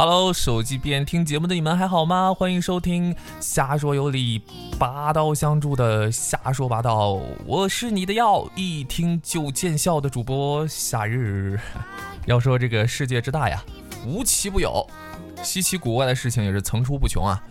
Hello，手机边听节目的你们还好吗？欢迎收听瞎说有理、拔刀相助的瞎说八道，我是你的药，一听就见效的主播夏日。要说这个世界之大呀，无奇不有，稀奇古怪的事情也是层出不穷啊。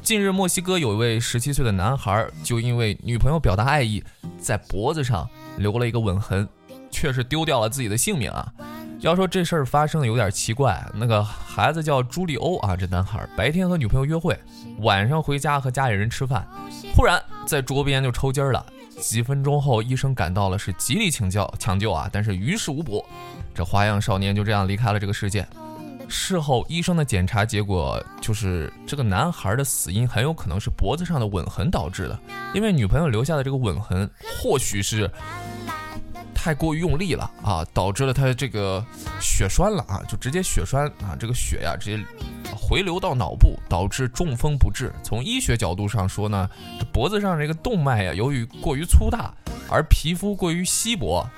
近日，墨西哥有一位十七岁的男孩，就因为女朋友表达爱意，在脖子上留了一个吻痕，却是丢掉了自己的性命啊。要说这事儿发生的有点奇怪，那个孩子叫朱利欧啊，这男孩白天和女朋友约会，晚上回家和家里人吃饭，忽然在桌边就抽筋儿了。几分钟后，医生赶到了，是极力请教抢救啊，但是于事无补，这花样少年就这样离开了这个世界。事后医生的检查结果就是，这个男孩的死因很有可能是脖子上的吻痕导致的，因为女朋友留下的这个吻痕，或许是。太过于用力了啊，导致了他这个血栓了啊，就直接血栓啊，这个血呀直接回流到脑部，导致中风不治。从医学角度上说呢，这脖子上这个动脉呀，由于过于粗大，而皮肤过于稀薄，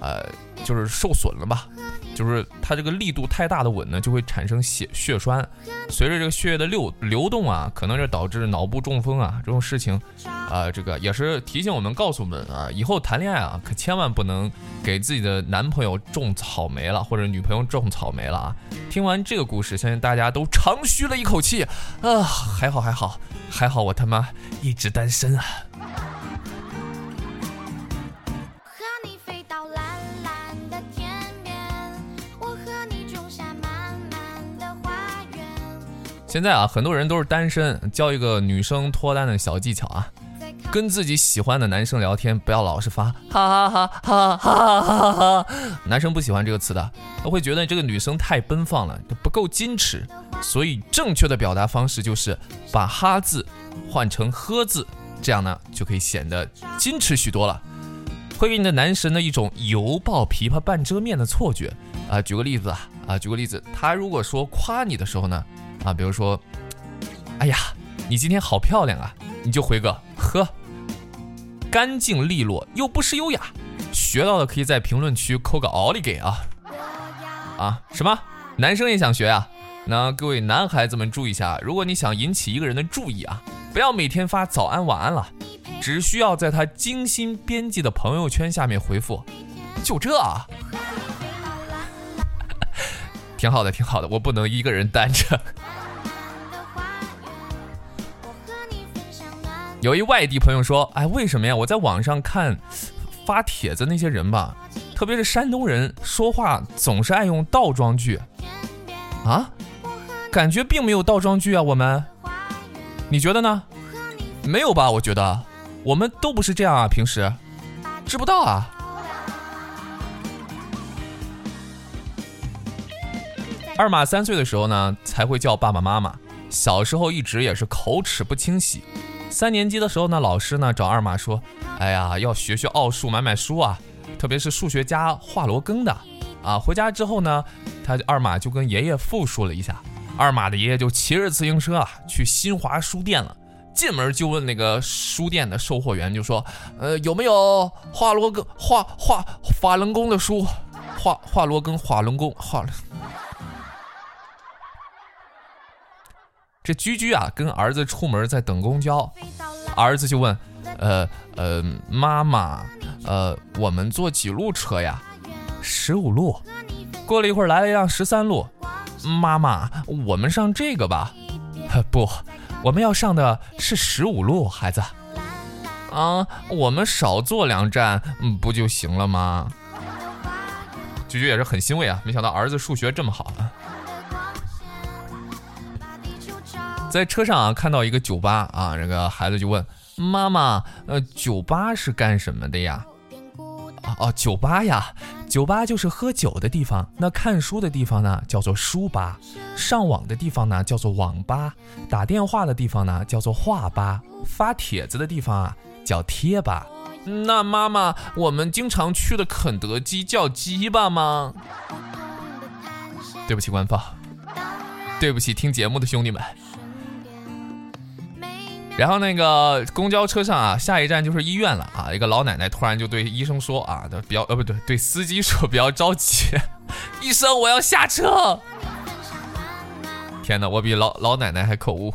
呃，就是受损了吧。就是它这个力度太大的吻呢，就会产生血血栓，随着这个血液的流流动啊，可能是导致脑部中风啊这种事情，啊，这个也是提醒我们，告诉我们啊，以后谈恋爱啊，可千万不能给自己的男朋友种草莓了，或者女朋友种草莓了啊。听完这个故事，相信大家都长吁了一口气啊，还好还好还好，我他妈一直单身啊。现在啊，很多人都是单身，教一个女生脱单的小技巧啊，跟自己喜欢的男生聊天，不要老是发哈哈哈哈哈哈哈哈，男生不喜欢这个词的，他会觉得这个女生太奔放了，不够矜持，所以正确的表达方式就是把哈字换成呵字，这样呢就可以显得矜持许多了，会给你的男神呢一种犹抱琵琶半遮面的错觉啊。举个例子啊，啊，举个例子，他如果说夸你的时候呢。啊，比如说，哎呀，你今天好漂亮啊！你就回个呵，干净利落又不失优雅。学到的可以在评论区扣个奥利给啊！啊，什么？男生也想学啊？那各位男孩子们注意一下，如果你想引起一个人的注意啊，不要每天发早安晚安了，只需要在他精心编辑的朋友圈下面回复，就这啊 挺好的，挺好的，我不能一个人单着。有一外地朋友说：“哎，为什么呀？我在网上看发帖子那些人吧，特别是山东人，说话总是爱用倒装句啊，感觉并没有倒装句啊。我们，你觉得呢？没有吧？我觉得我们都不是这样啊，平时知不道啊。二马三岁的时候呢，才会叫爸爸妈妈，小时候一直也是口齿不清晰。”三年级的时候呢，老师呢找二马说：“哎呀，要学学奥数，买买书啊，特别是数学家华罗庚的啊。”回家之后呢，他二马就跟爷爷复述了一下。二马的爷爷就骑着自行车啊去新华书店了，进门就问那个书店的售货员，就说：“呃，有没有华罗庚、华华法轮功的书？华华罗庚、法轮功、华。”这居居啊，跟儿子出门在等公交，儿子就问：“呃呃，妈妈，呃，我们坐几路车呀？十五路。过了一会儿，来了一辆十三路。妈妈，我们上这个吧？不，我们要上的是十五路，孩子。啊，我们少坐两站，不就行了吗？”居居也是很欣慰啊，没想到儿子数学这么好啊。在车上啊，看到一个酒吧啊，这个孩子就问妈妈：“呃，酒吧是干什么的呀？”哦，酒吧呀，酒吧就是喝酒的地方。那看书的地方呢，叫做书吧；上网的地方呢，叫做网吧；打电话的地方呢，叫做话吧；发帖子的地方啊，叫贴吧。那妈妈，我们经常去的肯德基叫鸡巴吗？对不起，官方，对不起，听节目的兄弟们。然后那个公交车上啊，下一站就是医院了啊！一个老奶奶突然就对医生说啊，比较呃不对，对司机说比较着急，医生我要下车。天哪，我比老老奶奶还口误。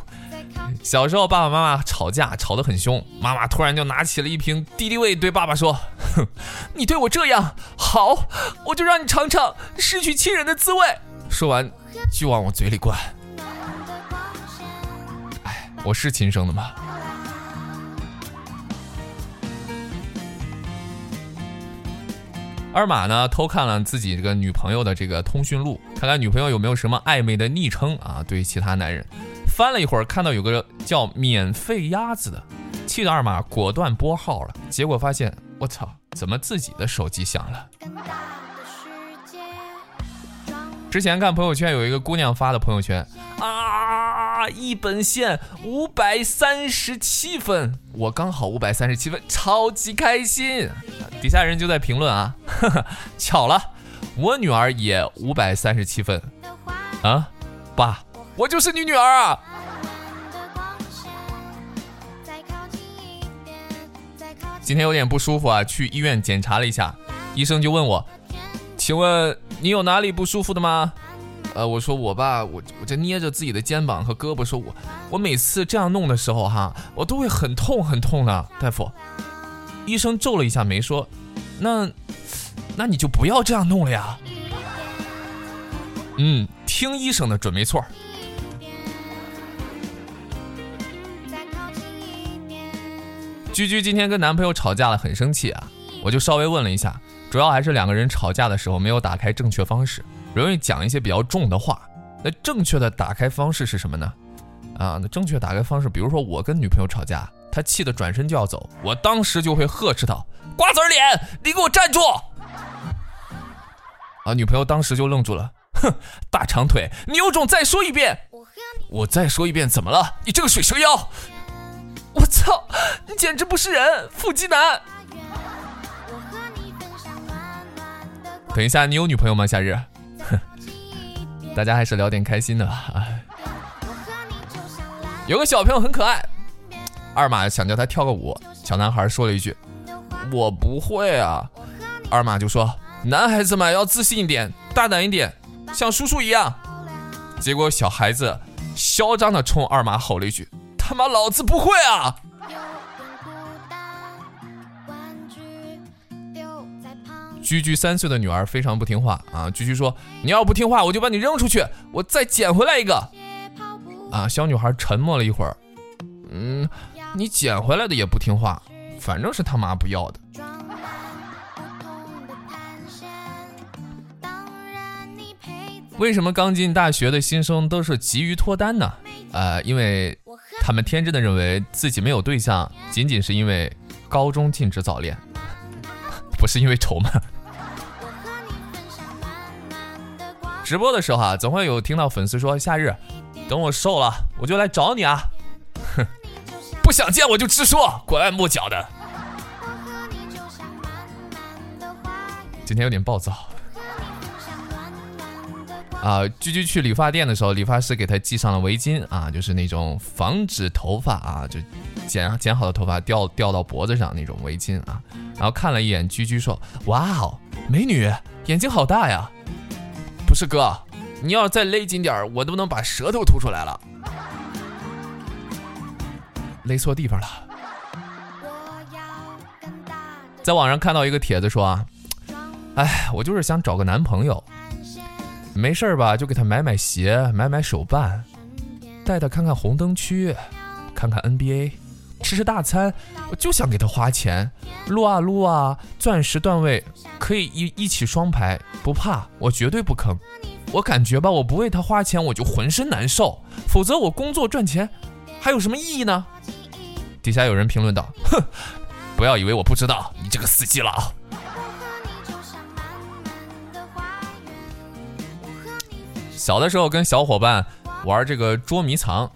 小时候爸爸妈妈吵架吵得很凶，妈妈突然就拿起了一瓶敌敌畏，对爸爸说：“哼，你对我这样好，我就让你尝尝失去亲人的滋味。”说完就往我嘴里灌。我是亲生的吗？二马呢偷看了自己这个女朋友的这个通讯录，看看女朋友有没有什么暧昧的昵称啊？对其他男人。翻了一会儿，看到有个叫“免费鸭子”的，气得二马果断拨号了。结果发现，我操，怎么自己的手机响了？之前看朋友圈有一个姑娘发的朋友圈啊，一本线五百三十七分，我刚好五百三十七分，超级开心。底下人就在评论啊，巧了，我女儿也五百三十七分啊，爸。我就是你女儿啊！今天有点不舒服啊，去医院检查了一下，医生就问我：“请问你有哪里不舒服的吗？”呃，我说我吧，我我在捏着自己的肩膀和胳膊，说我我每次这样弄的时候哈，我都会很痛很痛的。大夫，医生皱了一下眉说：“那那你就不要这样弄了呀。”嗯，听医生的准没错。居居今天跟男朋友吵架了，很生气啊！我就稍微问了一下，主要还是两个人吵架的时候没有打开正确方式，容易讲一些比较重的话。那正确的打开方式是什么呢？啊，那正确打开方式，比如说我跟女朋友吵架，她气得转身就要走，我当时就会呵斥道：“瓜子脸，你给我站住！”啊，女朋友当时就愣住了，哼，大长腿，你有种再说一遍！我再说一遍，怎么了？你这个水蛇腰！我操，你简直不是人，腹肌男！等一下，你有女朋友吗？夏日，哼，大家还是聊点开心的吧。有个小朋友很可爱，二马想叫他跳个舞，小男孩说了一句：“我不会啊。”二马就说：“男孩子嘛，要自信一点，大胆一点，像叔叔一样。”结果小孩子嚣张的冲二马吼了一句。他妈，老子不会啊！居居三岁的女儿非常不听话啊！居居说：“你要不听话，我就把你扔出去，我再捡回来一个。”啊！小女孩沉默了一会儿，嗯，你捡回来的也不听话，反正是他妈不要的。为什么刚进大学的新生都是急于脱单呢？呃，因为。他们天真的认为自己没有对象，仅仅是因为高中禁止早恋，不是因为丑吗？直播的时候啊，总会有听到粉丝说：“夏日，等我瘦了，我就来找你啊！”哼，不想见我就直说，拐弯抹角的。今天有点暴躁。啊，居居去理发店的时候，理发师给他系上了围巾啊，就是那种防止头发啊，就剪剪好的头发掉掉到脖子上那种围巾啊。然后看了一眼居居，说：“哇哦，美女，眼睛好大呀！”不是哥，你要再勒紧点我都能把舌头吐出来了。勒错地方了。在网上看到一个帖子说啊，哎，我就是想找个男朋友。没事吧，就给他买买鞋，买买手办，带他看看红灯区，看看 NBA，吃吃大餐。我就想给他花钱，撸啊撸啊，钻石段位可以一一起双排，不怕，我绝对不坑。我感觉吧，我不为他花钱，我就浑身难受。否则我工作赚钱还有什么意义呢？底下有人评论道：“哼，不要以为我不知道，你这个死基佬。”小的时候跟小伙伴玩这个捉迷藏，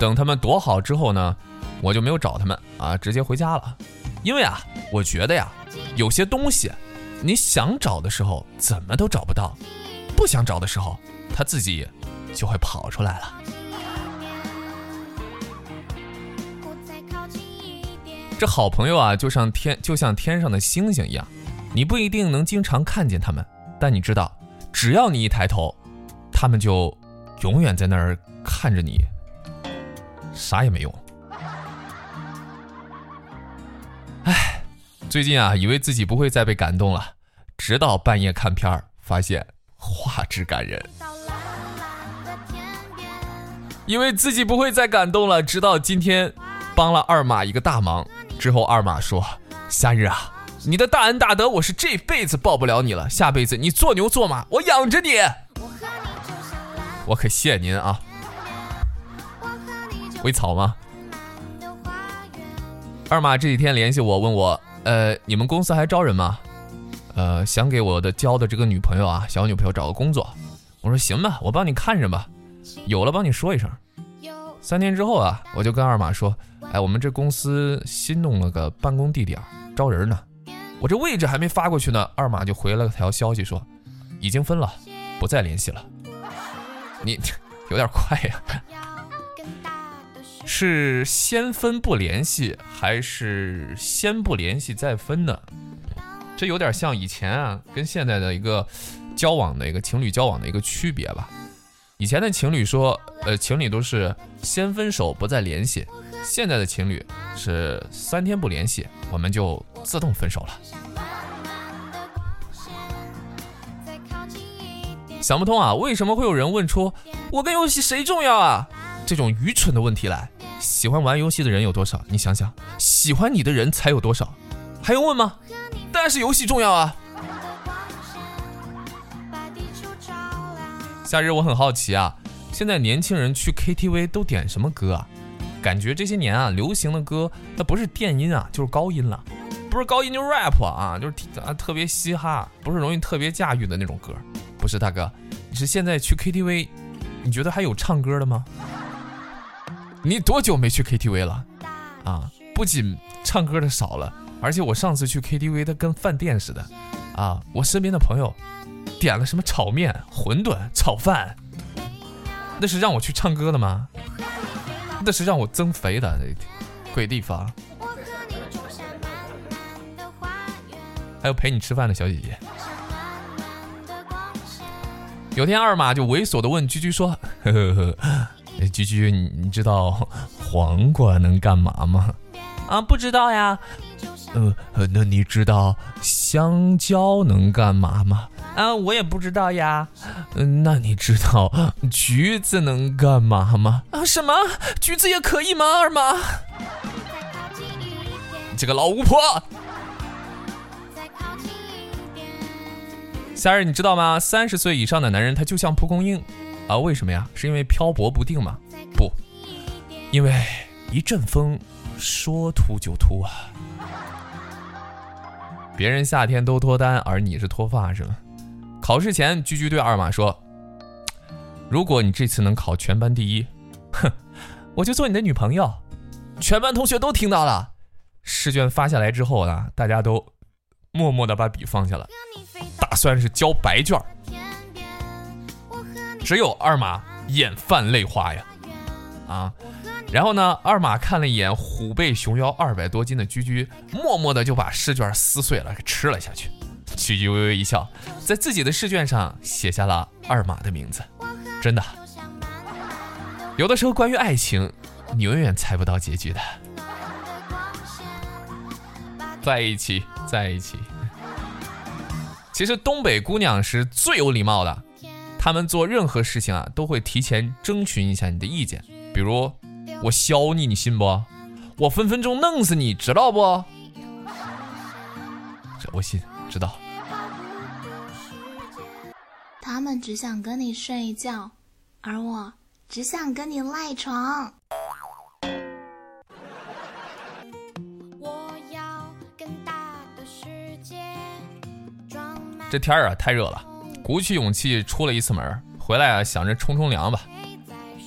等他们躲好之后呢，我就没有找他们啊，直接回家了。因为啊，我觉得呀，有些东西你想找的时候怎么都找不到，不想找的时候，他自己就会跑出来了。这好朋友啊，就像天就像天上的星星一样，你不一定能经常看见他们，但你知道，只要你一抬头。他们就永远在那儿看着你，啥也没用。最近啊，以为自己不会再被感动了，直到半夜看片儿，发现画质感人。以为自己不会再感动了，直到今天，帮了二马一个大忙之后，二马说：“夏日啊，你的大恩大德，我是这辈子报不了你了，下辈子你做牛做马，我养着你。”我可谢您啊，微草吗？二马这几天联系我，问我，呃，你们公司还招人吗？呃，想给我的交的这个女朋友啊，小女朋友找个工作。我说行吧，我帮你看着吧，有了帮你说一声。三天之后啊，我就跟二马说，哎，我们这公司新弄了个办公地点，招人呢。我这位置还没发过去呢，二马就回了条消息说，已经分了，不再联系了。你 有点快呀，是先分不联系，还是先不联系再分呢？这有点像以前啊，跟现在的一个交往的一个情侣交往的一个区别吧。以前的情侣说，呃，情侣都是先分手不再联系，现在的情侣是三天不联系，我们就自动分手了。想不通啊，为什么会有人问出“我跟游戏谁重要啊”这种愚蠢的问题来？喜欢玩游戏的人有多少？你想想，喜欢你的人才有多少？还用问吗？当然是游戏重要啊！夏日，我很好奇啊，现在年轻人去 KTV 都点什么歌啊？感觉这些年啊，流行的歌那不是电音啊，就是高音了，不是高音就 rap 啊，就是啊特别嘻哈，不是容易特别驾驭的那种歌。不是大哥，你是现在去 KTV，你觉得还有唱歌的吗？你多久没去 KTV 了？啊，不仅唱歌的少了，而且我上次去 KTV，它跟饭店似的。啊，我身边的朋友点了什么炒面、馄饨、炒饭，那是让我去唱歌的吗？那是让我增肥的鬼地方。还有陪你吃饭的小姐姐。有天二马就猥琐的问居居说：“呵呵呵，居居，你你知道 黄瓜能干嘛吗？啊，不知道呀。呃，那你知道香蕉能干嘛吗？啊，我也不知道呀。嗯，那你知道橘子能干嘛吗？啊，什么？橘子也可以吗？二妈，这个老巫婆。”夏日，你知道吗？三十岁以上的男人，他就像蒲公英，啊，为什么呀？是因为漂泊不定吗？不，因为一阵风，说秃就秃啊。别人夏天都脱单，而你是脱发是吗？考试前，居居对二马说：“如果你这次能考全班第一，哼，我就做你的女朋友。”全班同学都听到了。试卷发下来之后呢，大家都默默的把笔放下了。打算是交白卷只有二马眼泛泪花呀，啊，然后呢，二马看了一眼虎背熊腰二百多斤的居居，默默的就把试卷撕碎了给吃了下去。居居微微一笑，在自己的试卷上写下了二马的名字。真的，有的时候关于爱情，你永远猜不到结局的。在一起，在一起。其实东北姑娘是最有礼貌的，她们做任何事情啊，都会提前征询一下你的意见。比如，我削你，你信不？我分分钟弄死你，知道不？这我信，知道。他们只想跟你睡觉，而我只想跟你赖床。这天儿啊太热了，鼓起勇气出了一次门，回来啊想着冲冲凉吧，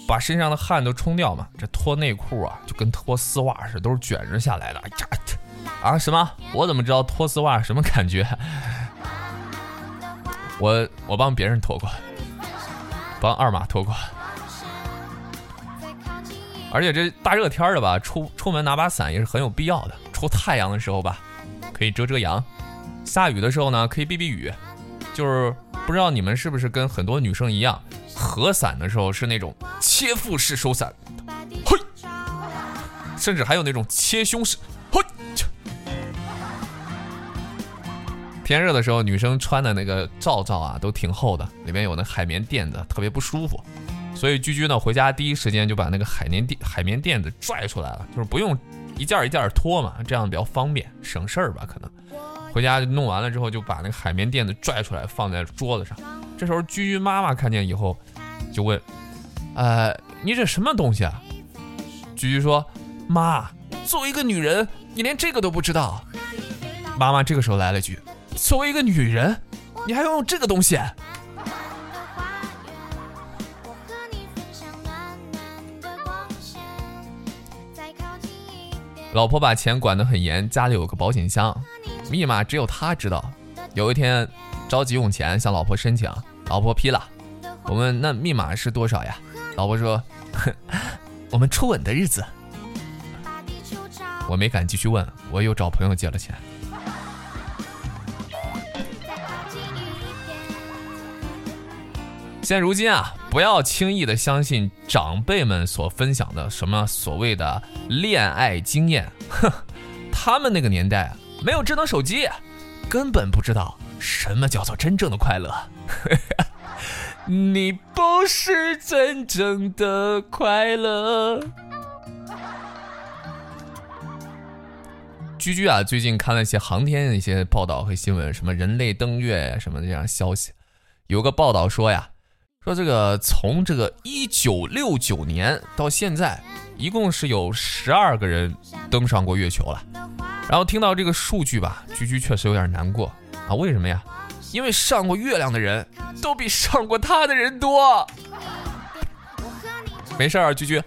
把身上的汗都冲掉嘛。这脱内裤啊就跟脱丝袜似的，都是卷着下来的。呀，啊什么？我怎么知道脱丝袜什么感觉？我我帮别人脱过，帮二马脱过。而且这大热天的吧，出出门拿把伞也是很有必要的。出太阳的时候吧，可以遮遮阳。下雨的时候呢，可以避避雨，就是不知道你们是不是跟很多女生一样，合伞的时候是那种切腹式收伞，嘿，甚至还有那种切胸式，嘿。天热的时候，女生穿的那个罩罩啊，都挺厚的，里面有那海绵垫子，特别不舒服。所以居居呢，回家第一时间就把那个海绵垫海绵垫子拽出来了，就是不用一件一件脱嘛，这样比较方便，省事儿吧？可能回家弄完了之后，就把那个海绵垫子拽出来放在桌子上。这时候居居妈妈看见以后，就问：“呃，你这什么东西啊？”居居说：“妈，作为一个女人，你连这个都不知道。”妈妈这个时候来了句。作为一个女人，你还要用这个东西？老婆把钱管得很严，家里有个保险箱，密码只有她知道。有一天着急用钱，向老婆申请，老婆批了。我问那密码是多少呀？老婆说：“ 我们初吻的日子。”我没敢继续问，我又找朋友借了钱。现如今啊，不要轻易的相信长辈们所分享的什么所谓的恋爱经验，哼，他们那个年代没有智能手机，根本不知道什么叫做真正的快乐。你不是真正的快乐。居居啊，最近看了一些航天的一些报道和新闻，什么人类登月什么这样消息，有个报道说呀。说这个从这个一九六九年到现在，一共是有十二个人登上过月球了。然后听到这个数据吧，居居确实有点难过啊。为什么呀？因为上过月亮的人都比上过他的人多。没事儿，居居，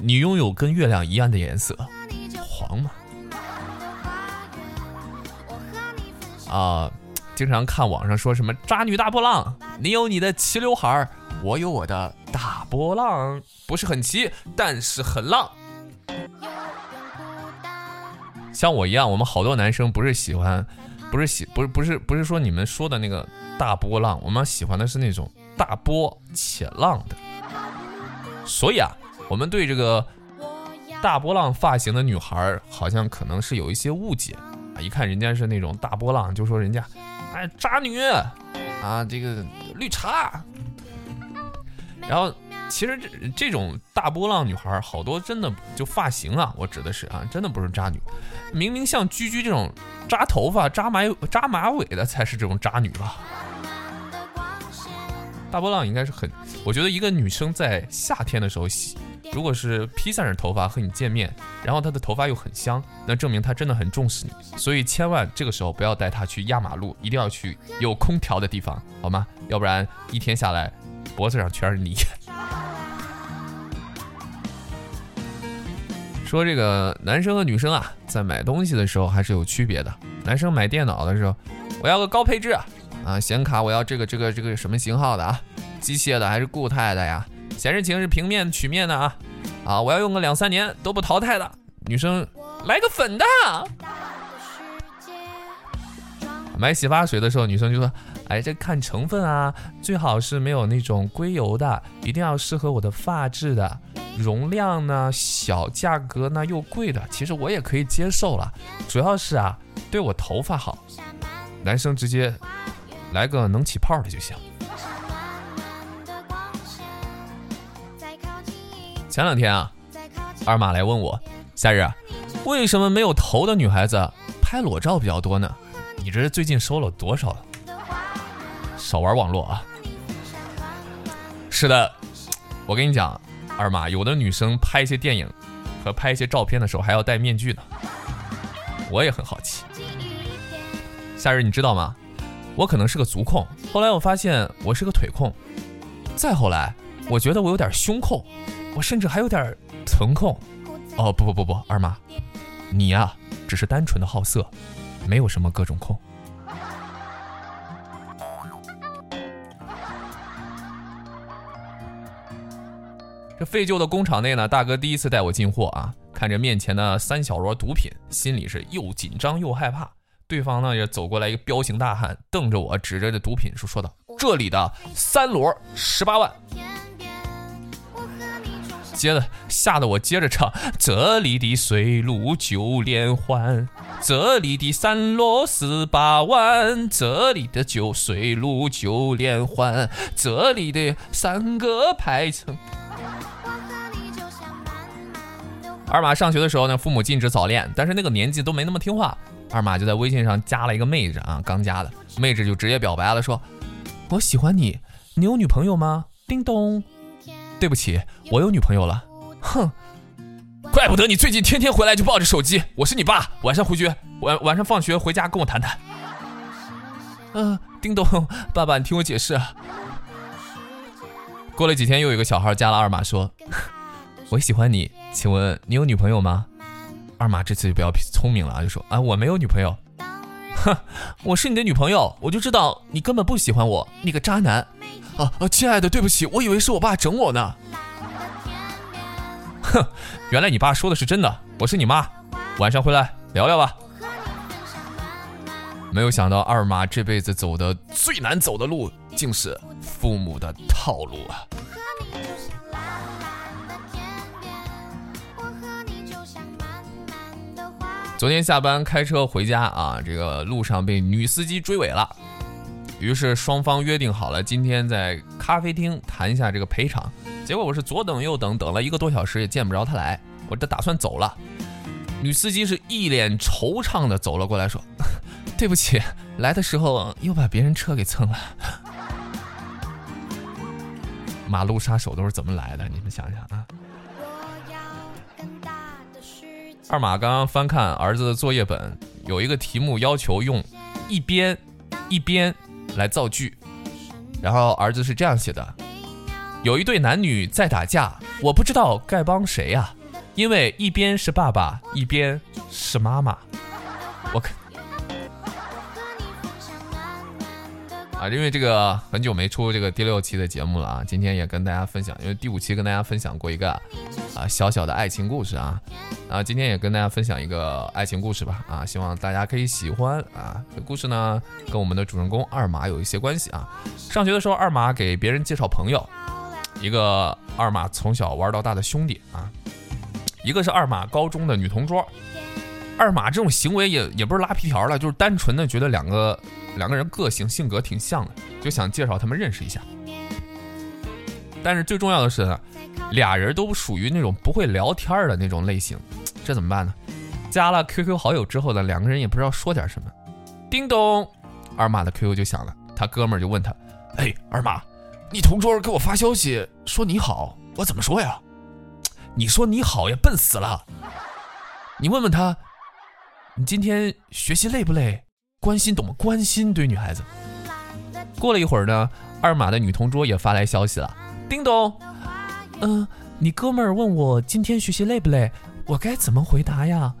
你拥有跟月亮一样的颜色，黄吗？啊。经常看网上说什么渣女大波浪，你有你的齐刘海儿，我有我的大波浪，不是很齐，但是很浪。像我一样，我们好多男生不是喜欢，不是喜，不是不是不是说你们说的那个大波浪，我们喜欢的是那种大波且浪的。所以啊，我们对这个大波浪发型的女孩，好像可能是有一些误解。一看人家是那种大波浪，就说人家。哎，渣女啊，这个绿茶。然后，其实这这种大波浪女孩，好多真的就发型啊，我指的是啊，真的不是渣女。明明像居居这种扎头发、扎马扎马尾的，才是这种渣女吧？大波浪应该是很，我觉得一个女生在夏天的时候洗。如果是披散着头发和你见面，然后她的头发又很香，那证明她真的很重视你。所以千万这个时候不要带她去压马路，一定要去有空调的地方，好吗？要不然一天下来，脖子上全是泥。说这个男生和女生啊，在买东西的时候还是有区别的。男生买电脑的时候，我要个高配置啊，显卡我要这个这个这个什么型号的啊？机械的还是固态的呀？显示屏是平面曲面的啊，啊，我要用个两三年都不淘汰的。女生来个粉的。买洗发水的时候，女生就说：“哎，这看成分啊，最好是没有那种硅油的，一定要适合我的发质的。容量呢小，价格呢又贵的，其实我也可以接受了，主要是啊，对我头发好。”男生直接来个能起泡的就行。前两天啊，二马来问我，夏日，为什么没有头的女孩子拍裸照比较多呢？你这是最近收了多少？少玩网络啊！是的，我跟你讲，二马有的女生拍一些电影和拍一些照片的时候还要戴面具呢。我也很好奇，夏日你知道吗？我可能是个足控，后来我发现我是个腿控，再后来我觉得我有点胸控。我甚至还有点疼控，哦不不不不，二妈，你呀只是单纯的好色，没有什么各种控。这废旧的工厂内呢，大哥第一次带我进货啊，看着面前的三小摞毒品，心里是又紧张又害怕。对方呢也走过来一个彪形大汉，瞪着我，指着这毒品说说道：“这里的三摞十八万。”接着吓得我接着唱：这里的水路九连环，这里的山路十八万，这里的九水路九连环，这里的三个排成。二马上学的时候呢，父母禁止早恋，但是那个年纪都没那么听话。二马就在微信上加了一个妹子啊，刚加的妹子就直接表白了，说：“我喜欢你，你有女朋友吗？”叮咚，对不起，我有女朋友了。哼，怪不得你最近天天回来就抱着手机。我是你爸，晚上回去晚晚上放学回家跟我谈谈。嗯，叮咚，爸爸，你听我解释。过了几天，又有一个小孩加了二马，说：“ 我喜欢你，请问你有女朋友吗？”二马这次就比较聪明了啊，就说：“啊，我没有女朋友。”哼，我是你的女朋友，我就知道你根本不喜欢我，你个渣男。啊啊，亲爱的，对不起，我以为是我爸整我呢。哼，原来你爸说的是真的，我是你妈，晚上回来聊聊吧。没有想到二妈这辈子走的最难走的路，竟是父母的套路啊。昨天下班开车回家啊，这个路上被女司机追尾了，于是双方约定好了今天在咖啡厅谈一下这个赔偿。结果我是左等右等，等了一个多小时也见不着他来，我这打算走了。女司机是一脸惆怅的走了过来，说：“对不起，来的时候又把别人车给蹭了。”马路杀手都是怎么来的？你们想想啊。二马刚刚翻看儿子的作业本，有一个题目要求用一边一边来造句，然后儿子是这样写的：有一对男女在打架，我不知道该帮谁呀，因为一边是爸爸，一边是妈妈。我看。啊，因为这个很久没出这个第六期的节目了啊，今天也跟大家分享，因为第五期跟大家分享过一个啊小小的爱情故事啊，啊，今天也跟大家分享一个爱情故事吧啊，希望大家可以喜欢啊。这故事呢跟我们的主人公二马有一些关系啊。上学的时候，二马给别人介绍朋友，一个二马从小玩到大的兄弟啊，一个是二马高中的女同桌。二马这种行为也也不是拉皮条了，就是单纯的觉得两个两个人个性性格挺像的，就想介绍他们认识一下。但是最重要的是，俩人都属于那种不会聊天的那种类型，这怎么办呢？加了 QQ 好友之后呢，两个人也不知道说点什么。叮咚，二马的 QQ 就响了，他哥们儿就问他：“哎，二马，你同桌给我发消息说你好，我怎么说呀？你说你好呀笨死了，你问问他。”你今天学习累不累？关心懂吗？关心对女孩子。过了一会儿呢，二马的女同桌也发来消息了。叮咚，嗯，你哥们儿问我今天学习累不累，我该怎么回答呀？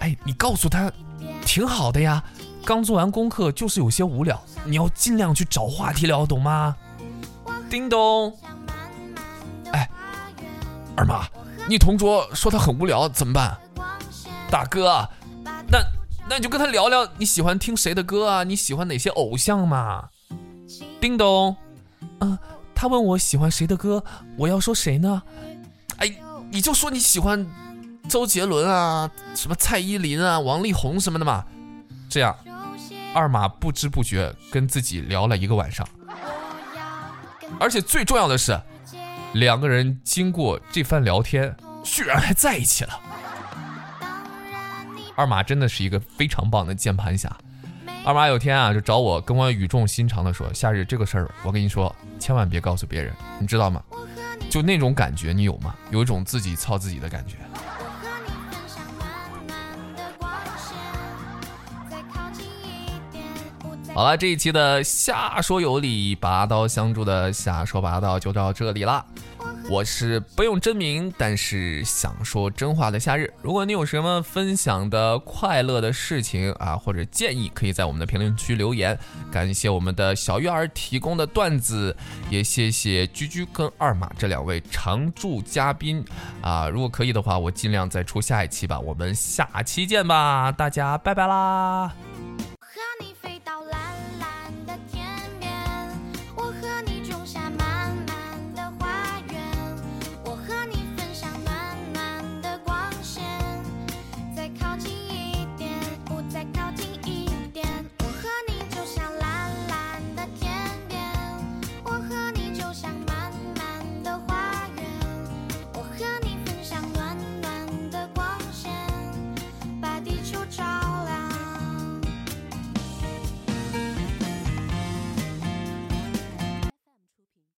哎，你告诉他，挺好的呀。刚做完功课就是有些无聊，你要尽量去找话题聊，懂吗？叮咚，哎，二马，你同桌说他很无聊，怎么办？大哥。那那你就跟他聊聊你喜欢听谁的歌啊？你喜欢哪些偶像嘛？叮咚，嗯，他问我喜欢谁的歌，我要说谁呢？哎，你就说你喜欢周杰伦啊，什么蔡依林啊，王力宏什么的嘛。这样，二马不知不觉跟自己聊了一个晚上，而且最重要的是，两个人经过这番聊天，居然还在一起了。二马真的是一个非常棒的键盘侠。二马有天啊，就找我，跟我语重心长的说：“夏日这个事儿，我跟你说，千万别告诉别人，你知道吗？就那种感觉，你有吗？有一种自己操自己的感觉。”好了，这一期的瞎说有理，拔刀相助的瞎说拔刀就到这里啦。我是不用真名，但是想说真话的夏日。如果你有什么分享的快乐的事情啊，或者建议，可以在我们的评论区留言。感谢我们的小鱼儿提供的段子，也谢谢居居跟二马这两位常驻嘉宾啊。如果可以的话，我尽量再出下一期吧。我们下期见吧，大家拜拜啦。